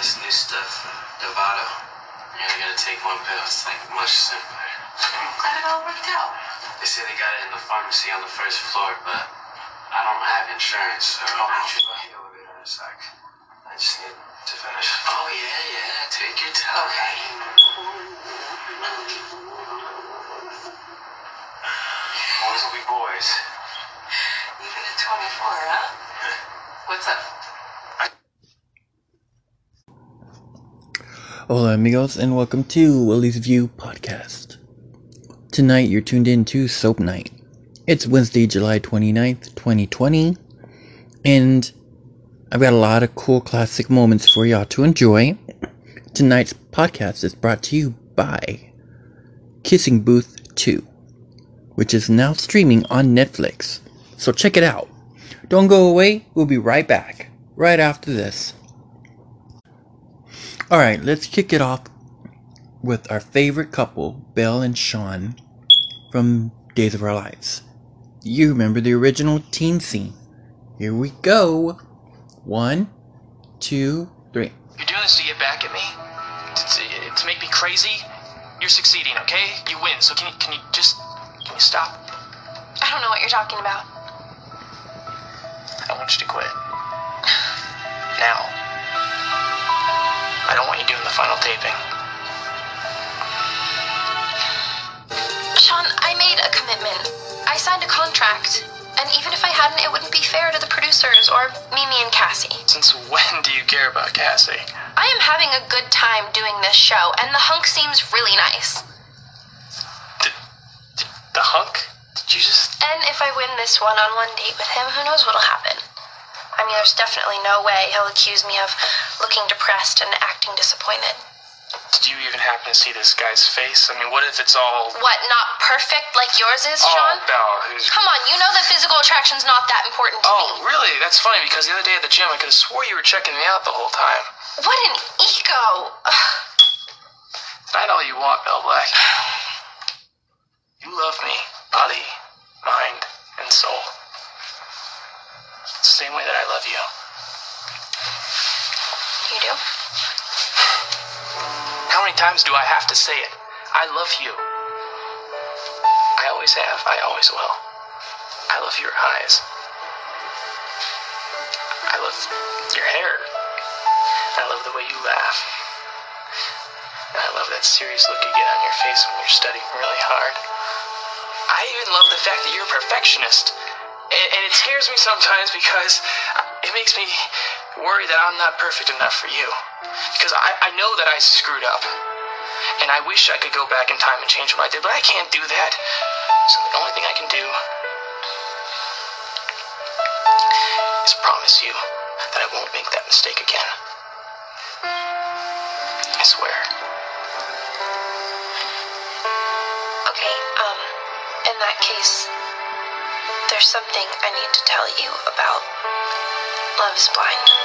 this new stuff, Dovato. You only gonna take one pill. It's like much simpler. I'm glad it all worked out. They say they got it in the pharmacy on the first floor, but I don't have insurance, so I'll meet you by the elevator in a sec. I just need to finish. Oh yeah, yeah. Take your time. Okay. Boys will be boys. Even at 24, huh? What's up? Hola, amigos, and welcome to Willie's View podcast. Tonight, you're tuned in to Soap Night. It's Wednesday, July 29th, 2020, and I've got a lot of cool classic moments for y'all to enjoy. Tonight's podcast is brought to you by Kissing Booth 2, which is now streaming on Netflix. So check it out. Don't go away, we'll be right back, right after this. Alright, let's kick it off with our favorite couple, Belle and Sean, from Days of Our Lives. You remember the original teen scene. Here we go. One, two, three. You're doing this to get back at me? To, to, to make me crazy? You're succeeding, okay? You win. So can you can you just can you stop? I don't know what you're talking about. I want you to quit. Now. I don't want you doing the final taping. Sean, I made a commitment. I signed a contract. And even if I hadn't, it wouldn't be fair to the producers or Mimi and Cassie. Since when do you care about Cassie? I am having a good time doing this show, and the hunk seems really nice. Did, did the hunk? Did you just And if I win this one on one date with him, who knows what'll happen? I mean, there's definitely no way he'll accuse me of looking depressed and acting disappointed. did you even happen to see this guy's face? I mean, what if it's all What, not perfect like yours is, Oh, Sean? Belle, who's Come on, you know that physical attraction's not that important to Oh, me. really? That's funny because the other day at the gym I could have swore you were checking me out the whole time. What an ego! Deny all you want, Belle Black. You love me, body, mind, and soul. Same way that I love you. You do? How many times do I have to say it? I love you. I always have. I always will. I love your eyes. I love your hair. I love the way you laugh. And I love that serious look you get on your face when you're studying really hard. I even love the fact that you're a perfectionist. And, and it scares me sometimes because it makes me worry that I'm not perfect enough for you. Because I, I know that I screwed up. And I wish I could go back in time and change what I did, but I can't do that. So the only thing I can do is promise you that I won't make that mistake again. I swear. Okay, um, in that case, there's something I need to tell you about Love is Blind.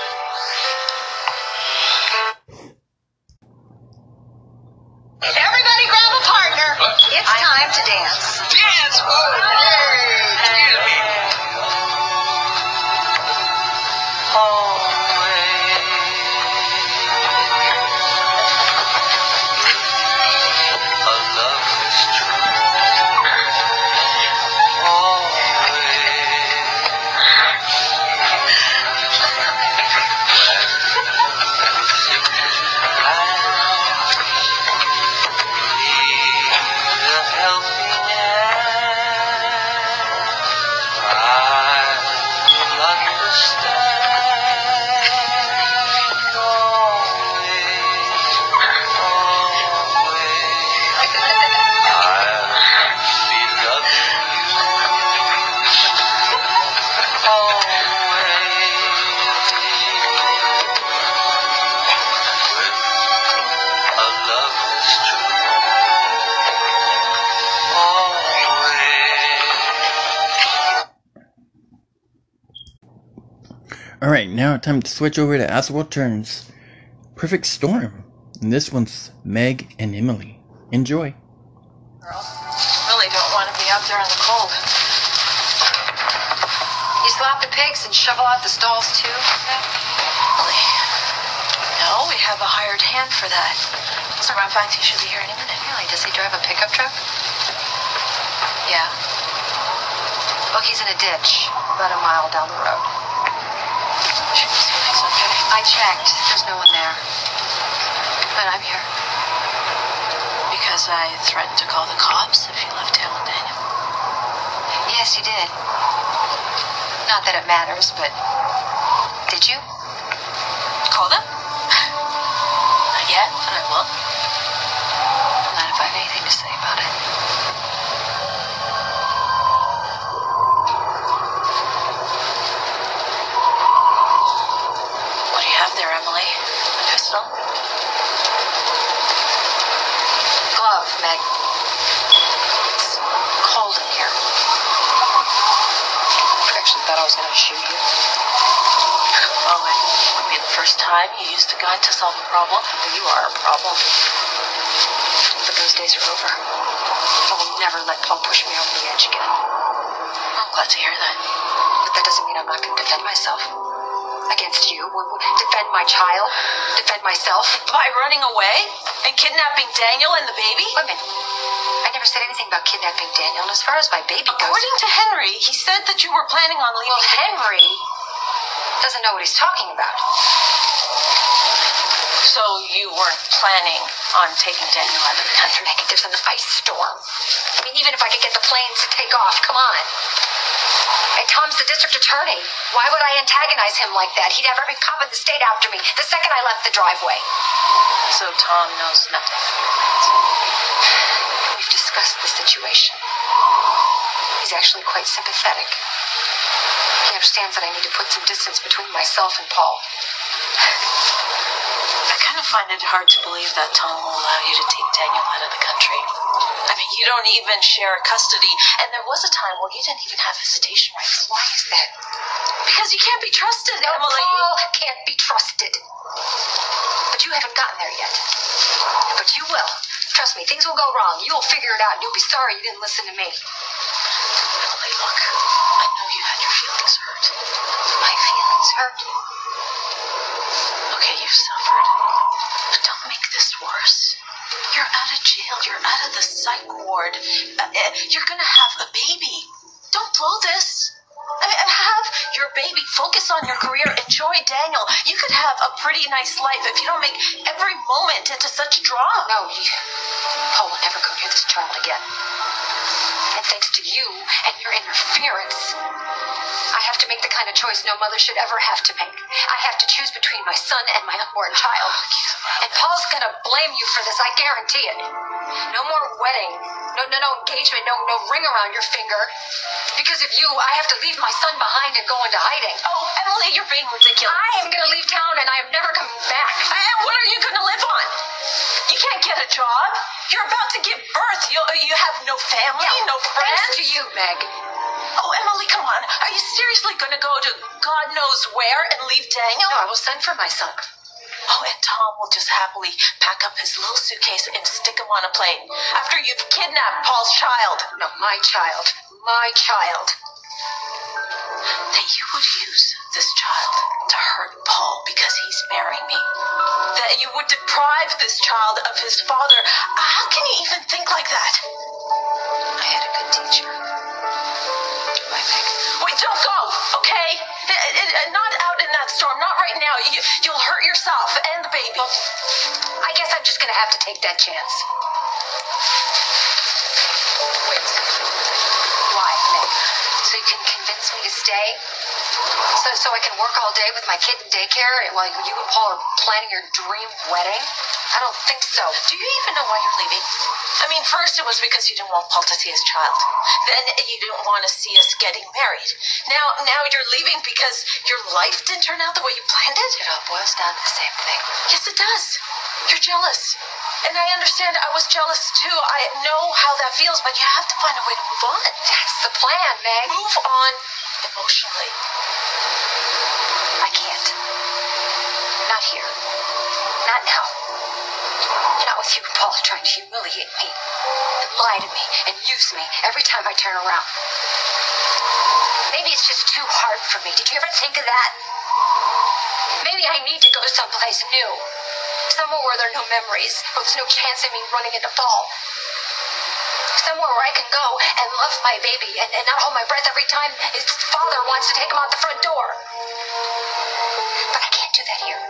Now time to switch over to As World Turns. Perfect Storm. And this one's Meg and Emily. Enjoy. Girl, really don't want to be out there in the cold. You slap the pigs and shovel out the stalls too? Really? No, we have a hired hand for that. Matter of fact, he should be here any minute. Really? Does he drive a pickup truck? Yeah. Well, he's in a ditch about a mile down the road. I checked. There's no one there. But I'm here. Because I threatened to call the cops if you left Dale and Daniel. Yes, you did. Not that it matters, but did you? Call them? Not yet, but I will. Not if I have anything to say about it. Glove, Meg. It's cold in here. I actually thought I was going to shoot you. Oh, well, it would be the first time you used a gun to solve a problem. You are a problem. But those days are over. I will never let Paul push me over the edge again. I'm glad to hear that. But that doesn't mean I'm not going to defend myself. Against you. Defend my child. Defend myself. By running away and kidnapping Daniel and the baby? Women. I never said anything about kidnapping Daniel. And as far as my baby goes. According to Henry, he said that you were planning on leaving. Well, Henry doesn't know what he's talking about. So you weren't planning on taking Daniel out of the country? There's an ice storm. I mean, even if I could get the planes to take off, come on. Hey, Tom's the district attorney. Why would I antagonize him like that? He'd have every cop in the state after me the second I left the driveway. So Tom knows nothing. We've discussed the situation. He's actually quite sympathetic. He understands that I need to put some distance between myself and Paul. I kind of find it hard to believe that Tom will allow you to take Daniel out of the country. I mean, you don't even share custody, and there was a time where you didn't even have visitation rights. Why is that? Because you can't be trusted, No, Emily. Paul can't be trusted. But you haven't gotten there yet. But you will. Trust me, things will go wrong. You'll figure it out, and you'll be sorry you didn't listen to me. Emily, look, I know you had your feelings hurt. My feelings hurt. Okay, you've suffered. But don't make this worse. You're out of jail. You're out of the psych ward. Uh, uh, you're gonna have a baby. Don't blow this. Have your baby. Focus on your career. Enjoy Daniel. You could have a pretty nice life if you don't make every moment into such drama. No, you, Paul will never go near this child again. And thanks to you and your interference, I have to make the kind of choice no mother should ever have to make. I have to choose between my son and my unborn child. And Paul's gonna blame you for this, I guarantee it. No more wedding. No, no, no engagement. No, no ring around your finger. Because of you, I have to leave my son behind and go into hiding. Oh, Emily, you're being ridiculous. I am gonna leave town and I am never coming back. And what are you to live on? You can't get a job. You're about to give birth. You you have no family, Yeah, no Thanks friends. to you, Meg. Oh, Emily, come on. Are you seriously going to go to God knows where and leave Daniel? No, I will send for my son. Oh, and Tom will just happily pack up his little suitcase and stick him on a plane after you've kidnapped Paul's child. No, my child. My child. That you would use this child to hurt Paul because he's marrying me. That you would deprive this child of his father. How can you even think like that? I had a good teacher. Don't go, okay? Not out in that storm. Not right now. You, you'll hurt yourself and the baby. I guess I'm just gonna have to take that chance. Wait. Why, Meg? So you can convince me to stay? So, so I can work all day with my kid in daycare while you and Paul are planning your dream wedding? I don't think so. Do you even know why you're leaving? I mean, first it was because you didn't want Paul to see his child. Then you didn't want to see us getting married. Now, now you're leaving because your life didn't turn out the way you planned it. It all boils down to the same thing. Yes, it does. You're jealous. And I understand I was jealous too. I know how that feels, but you have to find a way to move on. That's the plan, Meg. Move on emotionally. I can't. Not here. Not now. Not with you, Paul, trying to humiliate me and lie to me and use me every time I turn around. Maybe it's just too hard for me. Did you ever think of that? Maybe I need to go someplace new. Somewhere where there are no memories, where there's no chance of me running into Paul. Somewhere where I can go and love my baby and, and not hold my breath every time his father wants to take him out the front door. But I can't do that here.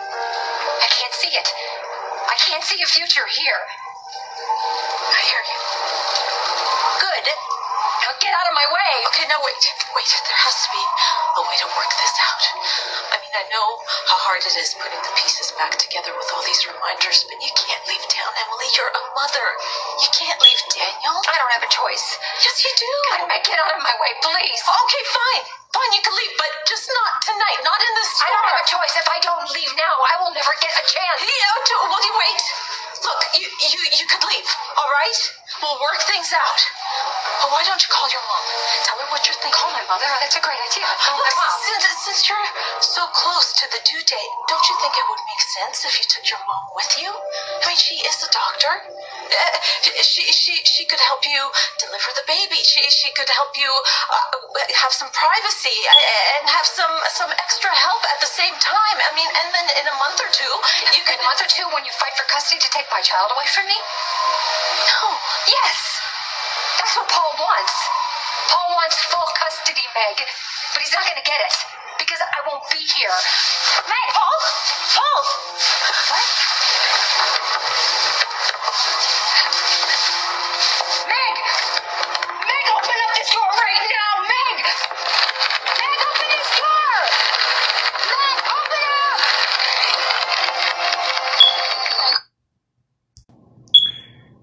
I can't see it. I can't see a future here. I hear you. Good. Now get out of my way. Okay, now wait. Wait, there has to be a way to work this out. I know how hard it is putting the pieces back together with all these reminders, but you can't leave town, Emily. You're a mother. You can't leave Daniel. I don't have a choice. Yes, you do. God, get out of my way, please. Okay, fine. Fine, you can leave, but just not tonight. Not in this I don't have a choice. If I don't leave now, I will never get a chance. Yeah, oh, do- will you wait? Look, you, you, you could leave, all right? We'll work things out. Why don't you call your mom? Tell her what you're thinking. Call my mother. Oh, that's a great idea. Call Look, my mom. since, since you're so close to the due date, don't you think it would make sense if you took your mom with you? I mean, she is a doctor. Uh, she, she, she could help you deliver the baby. She, she could help you uh, have some privacy uh, and have some, some extra help at the same time. I mean, and then in a month or two, you In could. a month or two, when you fight for custody to take my child away from me? No. Yes. That's what Paul wants. Paul wants full custody, Meg. But he's not going to get it because I won't be here. Meg! Paul! Paul! What? Meg! Meg, open up this door right now! Meg! Meg, open this door! Meg, open up!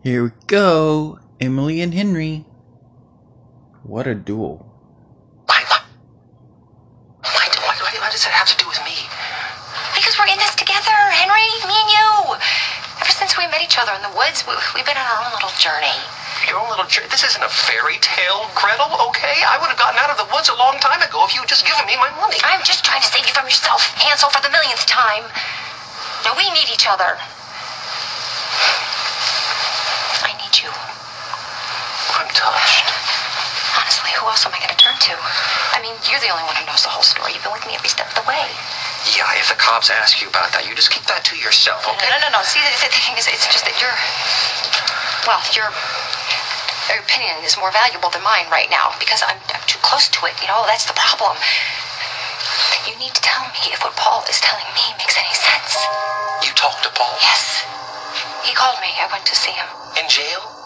Here we go. Emily and Henry. What a duel. Why, why, why, why, why, why does that have to do with me? Because we're in this together, Henry, me and you. Ever since we met each other in the woods, we, we've been on our own little journey. Your own little journey? This isn't a fairy tale, Gretel, okay? I would have gotten out of the woods a long time ago if you had just given me my money. I'm just trying to save you from yourself, Hansel, for the millionth time. Now we need each other. Else am I going to turn to? I mean, you're the only one who knows the whole story. You've been with me every step of the way. Yeah, if the cops ask you about that, you just keep that to yourself, No, okay? no, no, no. See, the, the thing is, it's just that you're. Well, your your opinion is more valuable than mine right now because I'm, I'm too close to it. You know, that's the problem. You need to tell me if what Paul is telling me makes any sense. You talked to Paul? Yes. He called me. I went to see him. In jail?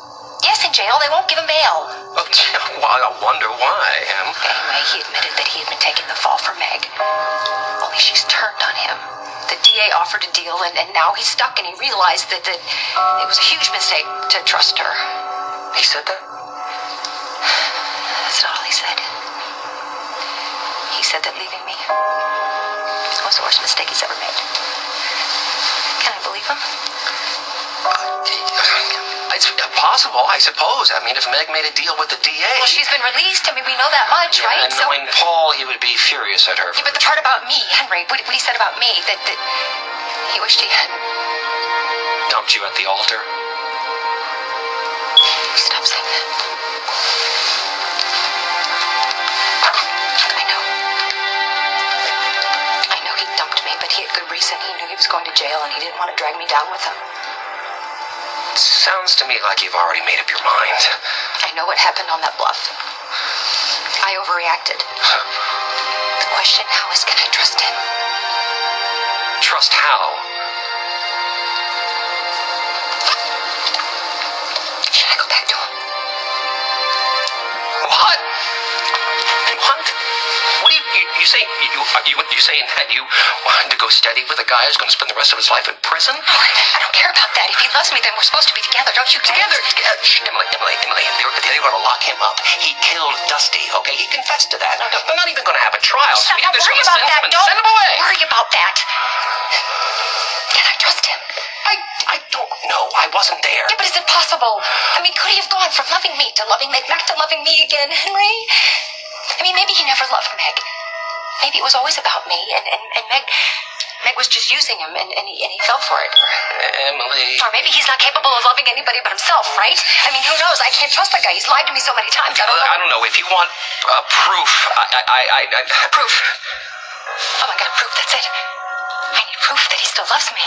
Yes, in jail. They won't give him bail. Oh, gee, well, I wonder why, Em. Anyway, he admitted that he had been taking the fall for Meg. Only she's turned on him. The DA offered a deal, and, and now he's stuck, and he realized that, that it was a huge mistake to trust her. He said that? That's not all he said. He said that leaving me was the worst mistake he's ever made. Can I believe him? It's possible, I suppose. I mean, if Meg made a deal with the DA. Well, she's been released. I mean, we know that much, Yeah, right? and knowing Paul, he would be furious at her. Yeah, but the part about me, Henry, what, what he said about me, that, that he wished he had. dumped you at the altar. Stop saying that. I know. I know he dumped me, but he had good reason. He knew he was going to jail, and he didn't want to drag me down with him. Sounds to me like you've already made up your mind. I know what happened on that bluff. I overreacted. The question now is can I trust him? Trust how? You, you, say? You, you, uh, are you, saying that you wanted to go steady with a guy who's going to spend the rest of his life in prison? Oh, I, don't care about that. If he loves me, then we're supposed to be together, don't you? Together, together. Shh, Emily, Emily, Emily. They're, they're going to lock him up. He killed Dusty, okay? He confessed to that. They're not even going to have a trial. Stop, Yeah, don't worry about that. Don't Send him away. worry about that. Can I trust him? I, I don't know. I wasn't there. Yeah, but it's impossible. I mean, could he have gone from loving me to loving Meg back to loving me again, Henry? I mean, maybe he never loved Meg. Maybe it was always about me, and, and, and Meg, Meg was just using him, and, and, he, and he fell for it. Emily. Or maybe he's not capable of loving anybody but himself, right? I mean, who knows? I can't trust that guy. He's lied to me so many times. I don't know. I don't know. If you want uh, proof, I, I, I, I, Proof. Oh my god, proof, that's it. I need proof that he still loves me.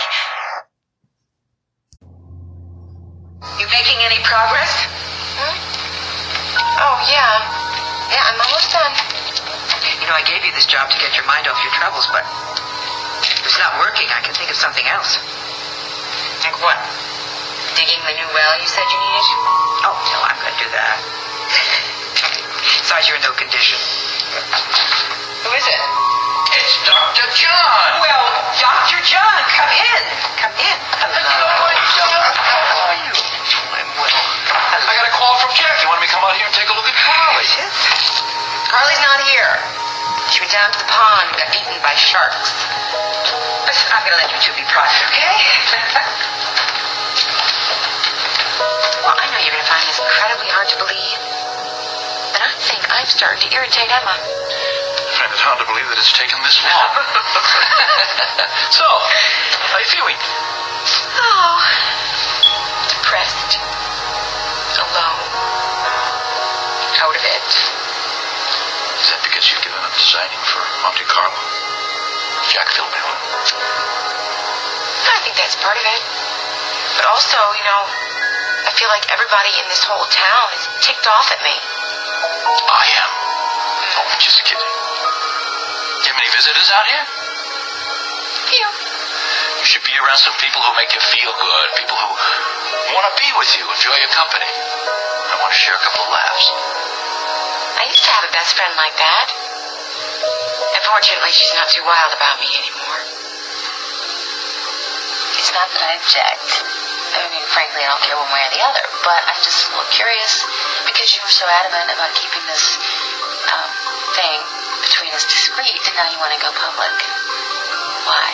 You making any progress? Oh, yeah. Yeah, I'm almost done. You know, I gave you this job to get your mind off your troubles, but if it's not working, I can think of something else. Like what? Digging the new well you said you needed? Oh, no, I'm going to do that. Besides, you're in no condition. Who is it? It's Dr. John. Well, Dr. John, come in. Come in. Hello. How are you? I'm well. I got a call from Jack. You want me to come out here and take a look at Carly? Carly's not here. She went down to the pond and got eaten by sharks. Listen, I'm going to let you two be private, okay? well, I know you're going to find this incredibly hard to believe, but I think I'm starting to irritate Emma. I find it hard to believe that it's taken this long. so, how are you feeling? Oh. Depressed. Alone. Out of it. Is that because you've given up designing for Monte Carlo? Jack filled me in. I think that's part of it. But also, you know, I feel like everybody in this whole town is ticked off at me. I am. Oh, I'm just kidding. You have any visitors out here? Phew. You should be around some people who make you feel good. People who want to be with you, enjoy your company. I want to share a couple of laughs. I used to have a best friend like that. Unfortunately, she's not too wild about me anymore. It's not that I object. I mean, frankly, I don't care one way or the other. But I'm just a little curious because you were so adamant about keeping this um, thing between us discreet, and now you want to go public. Why?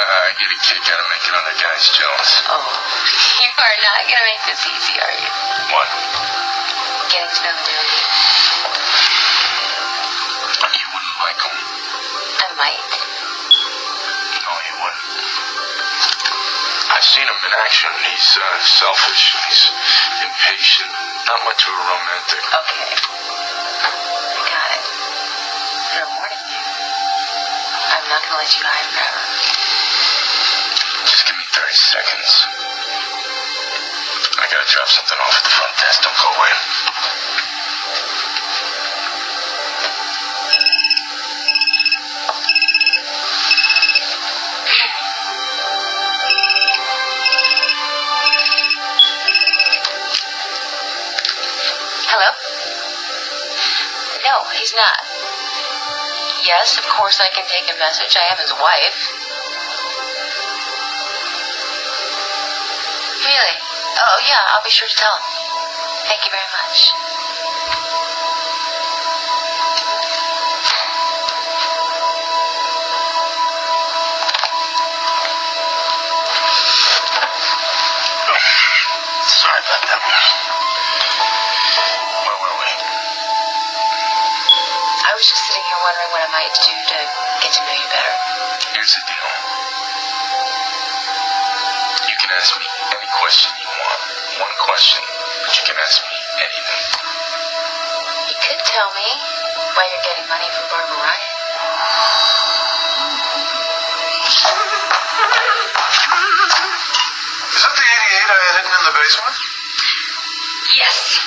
Uh, I get a kick out of making other guys jealous. Oh, you are not going to make this easy, are you? What? Getting to know the real you. You I've seen him in action. He's uh, selfish. He's impatient. Not much of a romantic. Okay. Got it. I'm warning you. I'm not gonna let you hide forever. Just give me 30 seconds. I gotta drop something off at the front desk. Don't go away. Hello? No, he's not. Yes, of course I can take a message. I am his wife. Really? Oh, yeah, I'll be sure to tell him. Thank you very much. Sorry about that. Wondering what I might do to get to know you better. Here's the deal. You can ask me any question you want. One question, but you can ask me anything. You could tell me why you're getting money from Barbara Ryan. Is that the 88 I had hidden in the basement? Yes.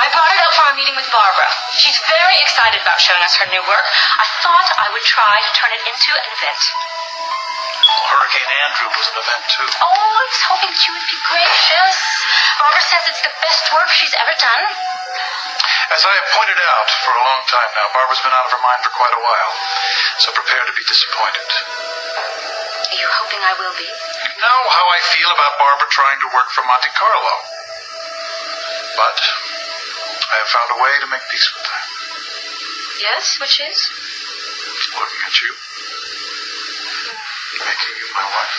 I brought it up for our meeting with Barbara. She's very excited about showing us her new work. I thought I would try to turn it into an event. Hurricane Andrew was an event too. Oh, I was hoping you would be gracious. Barbara says it's the best work she's ever done. As I have pointed out for a long time now, Barbara's been out of her mind for quite a while. So prepare to be disappointed. Are you hoping I will be? You know how I feel about Barbara trying to work for Monte Carlo. But I have found a way to make peace with her. Yes, which is? Looking at you. Making you my wife.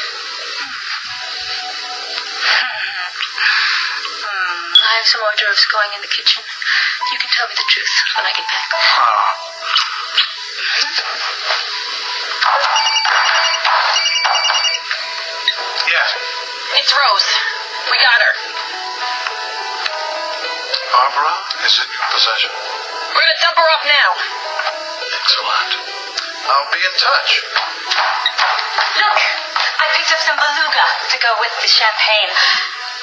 Hmm, I have some hors d'oeuvres going in the kitchen. You can tell me the truth when I get back. Ah. Yeah. It's Rose. We got her. Barbara is in your possession. We're gonna dump her off now. Excellent. I'll be in touch. Look, I picked up some beluga to go with the champagne.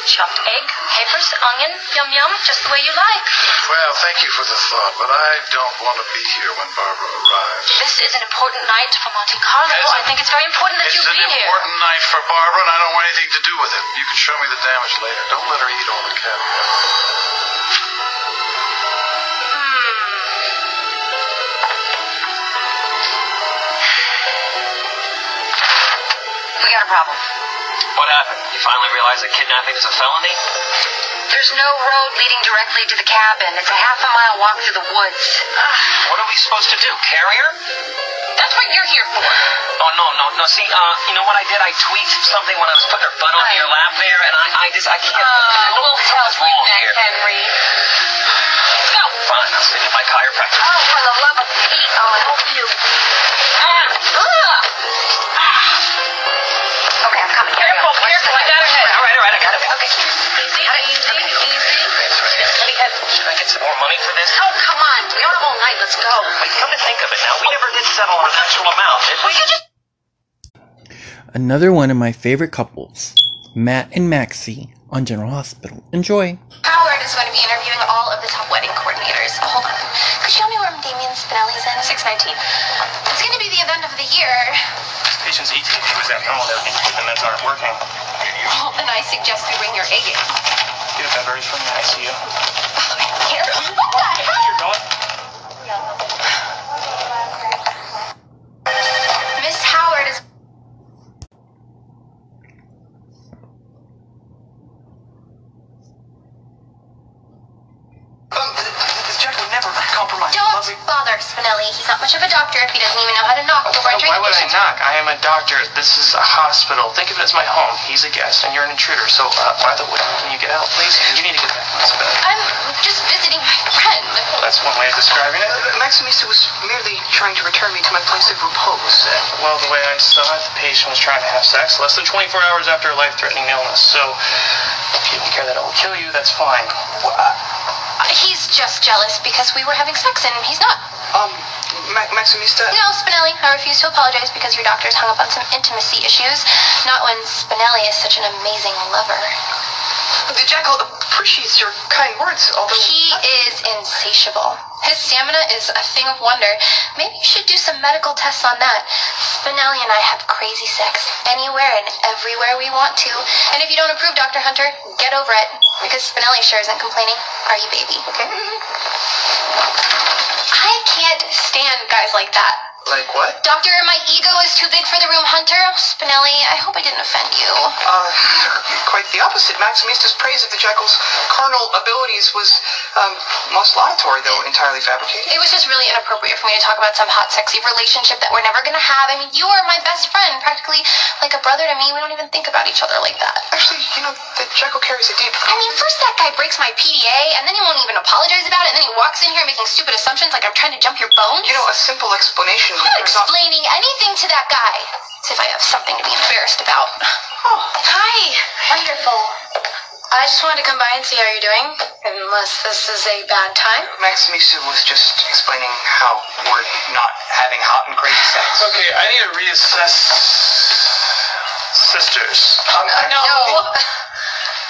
Chopped egg, capers, onion, yum yum, just the way you like. Well, thank you for the thought, but I don't want to be here when Barbara arrives. This is an important night for Monte Carlo. I think it's very important that you be here. It's an important night for Barbara, and I don't want anything to do with it. You can show me the damage later. Don't let her eat all the caviar. We got a problem. What happened? You finally realized that kidnapping is a felony? There's no road leading directly to the cabin. It's a half a mile walk through the woods. What are we supposed to do? Carry her? That's what you're here for. Oh no, no, no. See, uh, you know what I did? I tweaked something when I was putting her butt on your lap there, and I, I just, I can't. Uh, we'll tell you here? Henry. Go. Fine, I'll see you my chiropractor. Oh, for the love of Pete, I'll help you. Ah, ugh. Another one of my favorite couples, Matt and Maxie on General Hospital. Enjoy. Howard is going to be interviewing all of the top wedding coordinators. Hold on. Could you tell me Spinelli's in? 619. It's going to be the event of the year. Patient's EKG was abnormal. They're thinking the meds aren't working. Oh, well, then I suggest we bring your A game. Get a Beverly from the ICU. Here. What the hell? Your dog? Much of a doctor if he doesn't even know how to knock before entering Why would I knock? I am a doctor. This is a hospital. Think of it as my home. He's a guest, and you're an intruder. So, uh, by the way, can you get out, please? You need to get back to this bed. I'm just visiting my friend. That's one way of describing it. Maximista was merely trying to return me to my place of repose. Well, the way I saw it, the patient was trying to have sex less than 24 hours after a life-threatening illness. So, if you don't care that it will kill you, that's fine. He's just jealous because we were having sex and he's not. Um, Ma- Maximista? No, Spinelli, I refuse to apologize because your doctor's hung up on some intimacy issues. Not when Spinelli is such an amazing lover. The jackal appreciates your kind words, although... He is insatiable. His stamina is a thing of wonder. Maybe you should do some medical tests on that. Spinelli and I have crazy sex anywhere and everywhere we want to. And if you don't approve, Dr. Hunter, get over it. Because Spinelli sure isn't complaining. Are you, baby? Okay. I can't stand guys like that. Like what? Doctor, my ego is too big for the room, Hunter. Spinelli, I hope I didn't offend you. Uh, quite the opposite. Maximista's praise of the jackal's carnal abilities was, um, most laudatory, though entirely fabricated. It was just really inappropriate for me to talk about some hot, sexy relationship that we're never gonna have. I mean, you are my best friend, practically like a brother to me. We don't even think about each other like that. Actually, you know, the jackal carries a deep... I mean, first that guy breaks my PDA, and then he won't even apologize about it, and then he walks in here making stupid assumptions like I'm trying to jump your bones. You know, a simple explanation I'm not explaining anything to that guy. As if I have something to be embarrassed about. Oh, hi. Wonderful. I just wanted to come by and see how you're doing, unless this is a bad time. Maximista was just explaining how we're not having hot and crazy sex. Okay, I need to reassess sisters. Um, No.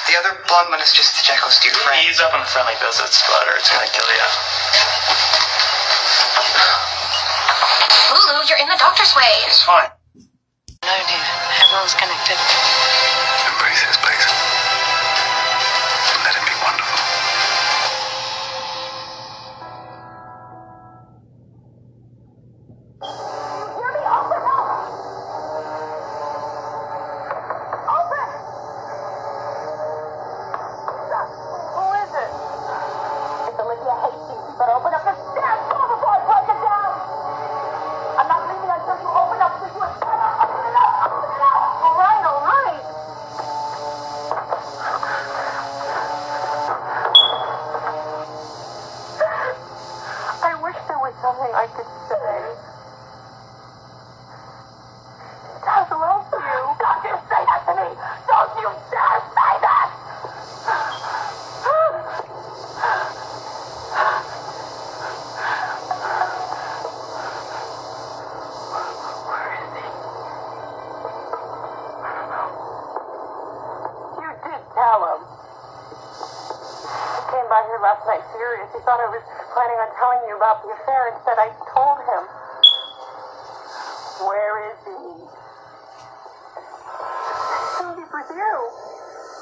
The other blonde one is just the jackal's dear friend. Ease up on the friendly visits, but or it's gonna kill you. Lulu, you're in the doctor's way. It's fine. No need. Everyone's connected.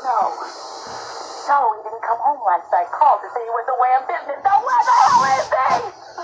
No. No, he didn't come home last night. Called to say he was away on business. So where the hell is he?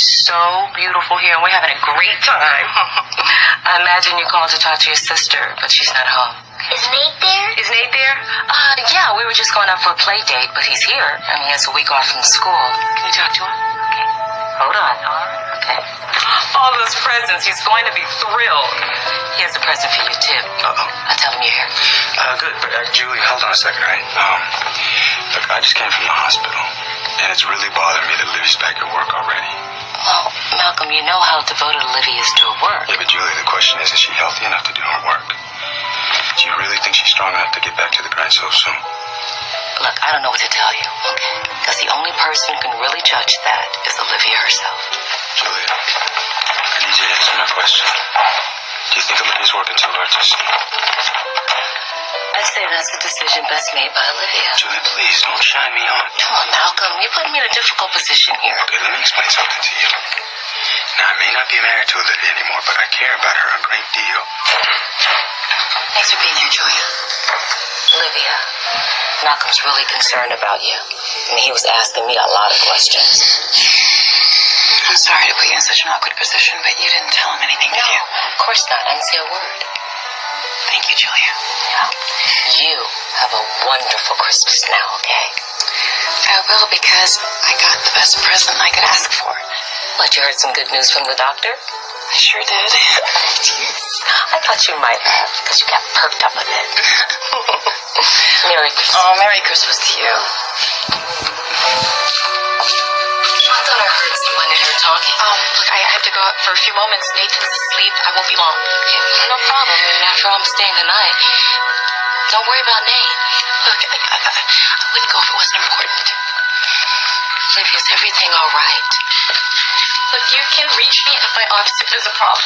So beautiful here, and we're having a great time. I imagine you called to talk to your sister, but she's not home. Is Nate there? Is Nate there? Uh, yeah, we were just going out for a play date, but he's here, and he has a week off from school. Can you talk to him? Okay. Hold on. Okay. All those presents. He's going to be thrilled. He has a present for you, too. Uh-oh. I'll tell him you're here. Uh, good. But, uh, Julie, hold on a second, right? Um, look, I just came from the hospital, and it's really bothering me that Livy's back at work already. Well, Malcolm, you know how devoted Olivia is to her work. Yeah, but Julie, the question is, is she healthy enough to do her work? Do you really think she's strong enough to get back to the grind so soon? Look, I don't know what to tell you, okay? Because the only person who can really judge that is Olivia herself. Julia, I need you to answer my question. Do you think Olivia's working too hard to sleep? I'd say that's a decision best made by Olivia. Julia, please, don't shine me on. Come on, Malcolm, you're putting me in a difficult position here. Okay, let me explain something to you. Now, I may not be married to Olivia anymore, but I care about her a great deal. Thanks for being here, Julia. Olivia, Malcolm's really concerned about you. I mean, he was asking me a lot of questions. I'm sorry to put you in such an awkward position, but you didn't tell him anything, did you? Of course not. I didn't say a word. Thank you, Julia. You have a wonderful Christmas now, okay? I will because I got the best present I could ask for. What, you heard some good news from the doctor? I sure did. yes. I thought you might have, because you got perked up a bit. Merry Christmas. Oh, Merry Christmas to you. Here talking. Oh, look, I have to go out for a few moments. Nathan's asleep. I won't be long. Yeah, no problem. I mean, after all, I'm staying the night. Don't worry about Nate. Look, I, I, I wouldn't go if it wasn't important. Olivia, is everything all right? Look, you can reach me at my office if there's a problem.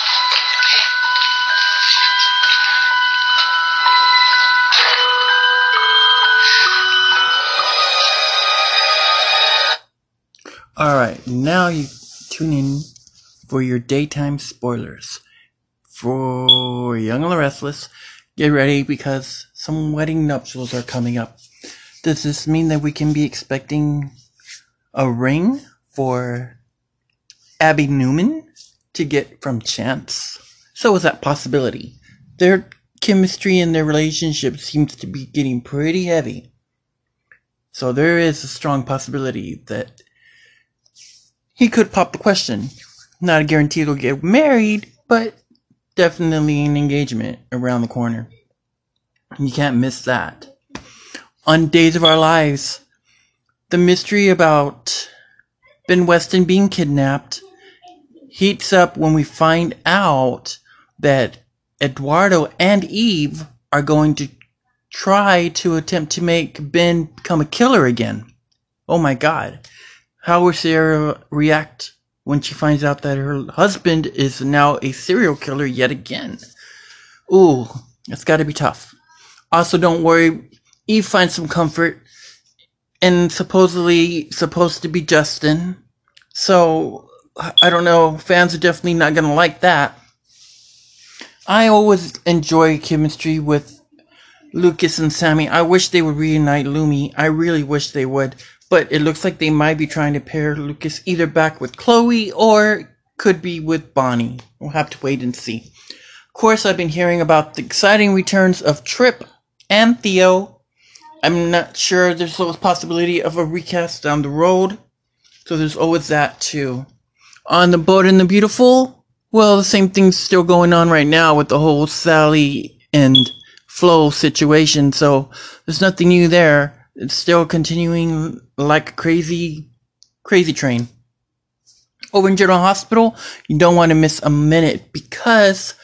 Alright, now you tune in for your daytime spoilers. For Young and the Restless, get ready because some wedding nuptials are coming up. Does this mean that we can be expecting a ring for Abby Newman to get from Chance? So is that possibility. Their chemistry and their relationship seems to be getting pretty heavy. So there is a strong possibility that he could pop the question. Not a guarantee they'll get married, but definitely an engagement around the corner. You can't miss that. On Days of Our Lives, the mystery about Ben Weston being kidnapped heats up when we find out that Eduardo and Eve are going to try to attempt to make Ben become a killer again. Oh my god. How will Ciara react when she finds out that her husband is now a serial killer yet again? Ooh, it's gotta be tough. Also, don't worry, Eve finds some comfort and supposedly supposed to be Justin. So, I don't know, fans are definitely not gonna like that. I always enjoy chemistry with Lucas and Sami. I wish they would reunite Lumi. I really wish they would. But it looks like they might be trying to pair Lucas either back with Chloe or could be with Bonnie. We'll have to wait and see. Of course, I've been hearing about the exciting returns of Trip and Theo. I'm not sure there's always possibility of a recast down the road. So there's always that too. On the Bold and the beautiful, well, the same thing's still going on right now with the whole Sally and Flo situation. So there's nothing new there. It's still continuing like crazy, crazy train. Over in General Hospital, you don't want to miss a minute because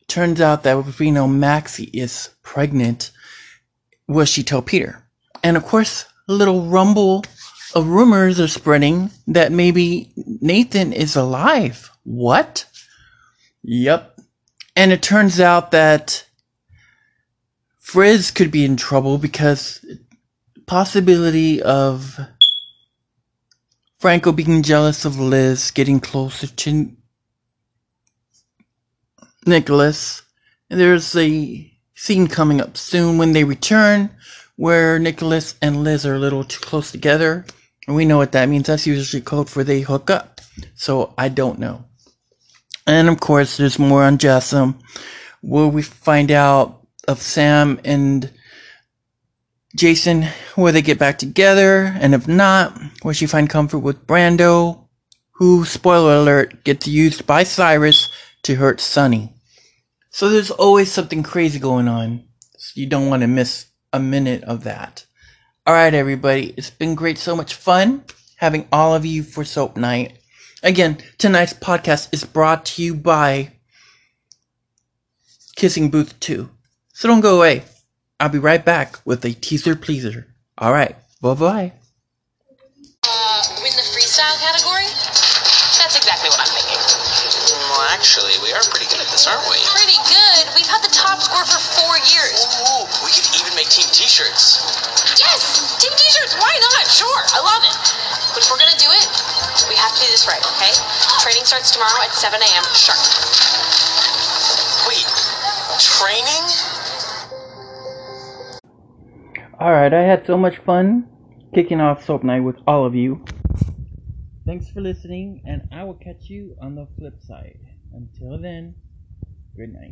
it turns out that we know Maxie is pregnant. Will she tell Peter? And of course, a little rumble of rumors are spreading that maybe Nathan is alive. What? Yep. And it turns out that Friz could be in trouble because possibility of Franco being jealous of Liz, getting closer to Nikolas. There's a scene coming up soon when they return where Nikolas and Liz are a little too close together. And we know what that means. That's usually code for they hook up. So I don't know. And of course, there's more on Jessamine. Will we find out of Sam and Jason, will they get back together? And if not, will she find comfort with Brando, who, spoiler alert, gets used by Cyrus to hurt Sonny? So there's always something crazy going on. So you don't want to miss a minute of that. Alright, everybody, it's been great, so much fun having all of you for Soap Night. Again, tonight's podcast is brought to you by Kissing Booth 2. So don't go away. I'll be right back with a teaser pleaser. Alright, bye bye. Uh, win the freestyle category? That's exactly what I'm thinking. Well, actually, we are pretty good at this, aren't we? Pretty good. We've had the top score for four years. Ooh, we could even make team t-shirts. Yes! Team t-shirts, why not? Sure, I love it. But if we're gonna do it, we have to do this right, okay? Training starts tomorrow at 7 a.m. sharp. Wait, training? Alright, I had so much fun kicking off Soap Night with all of you. Thanks for listening, and I will catch you on the flip side. Until then, good night.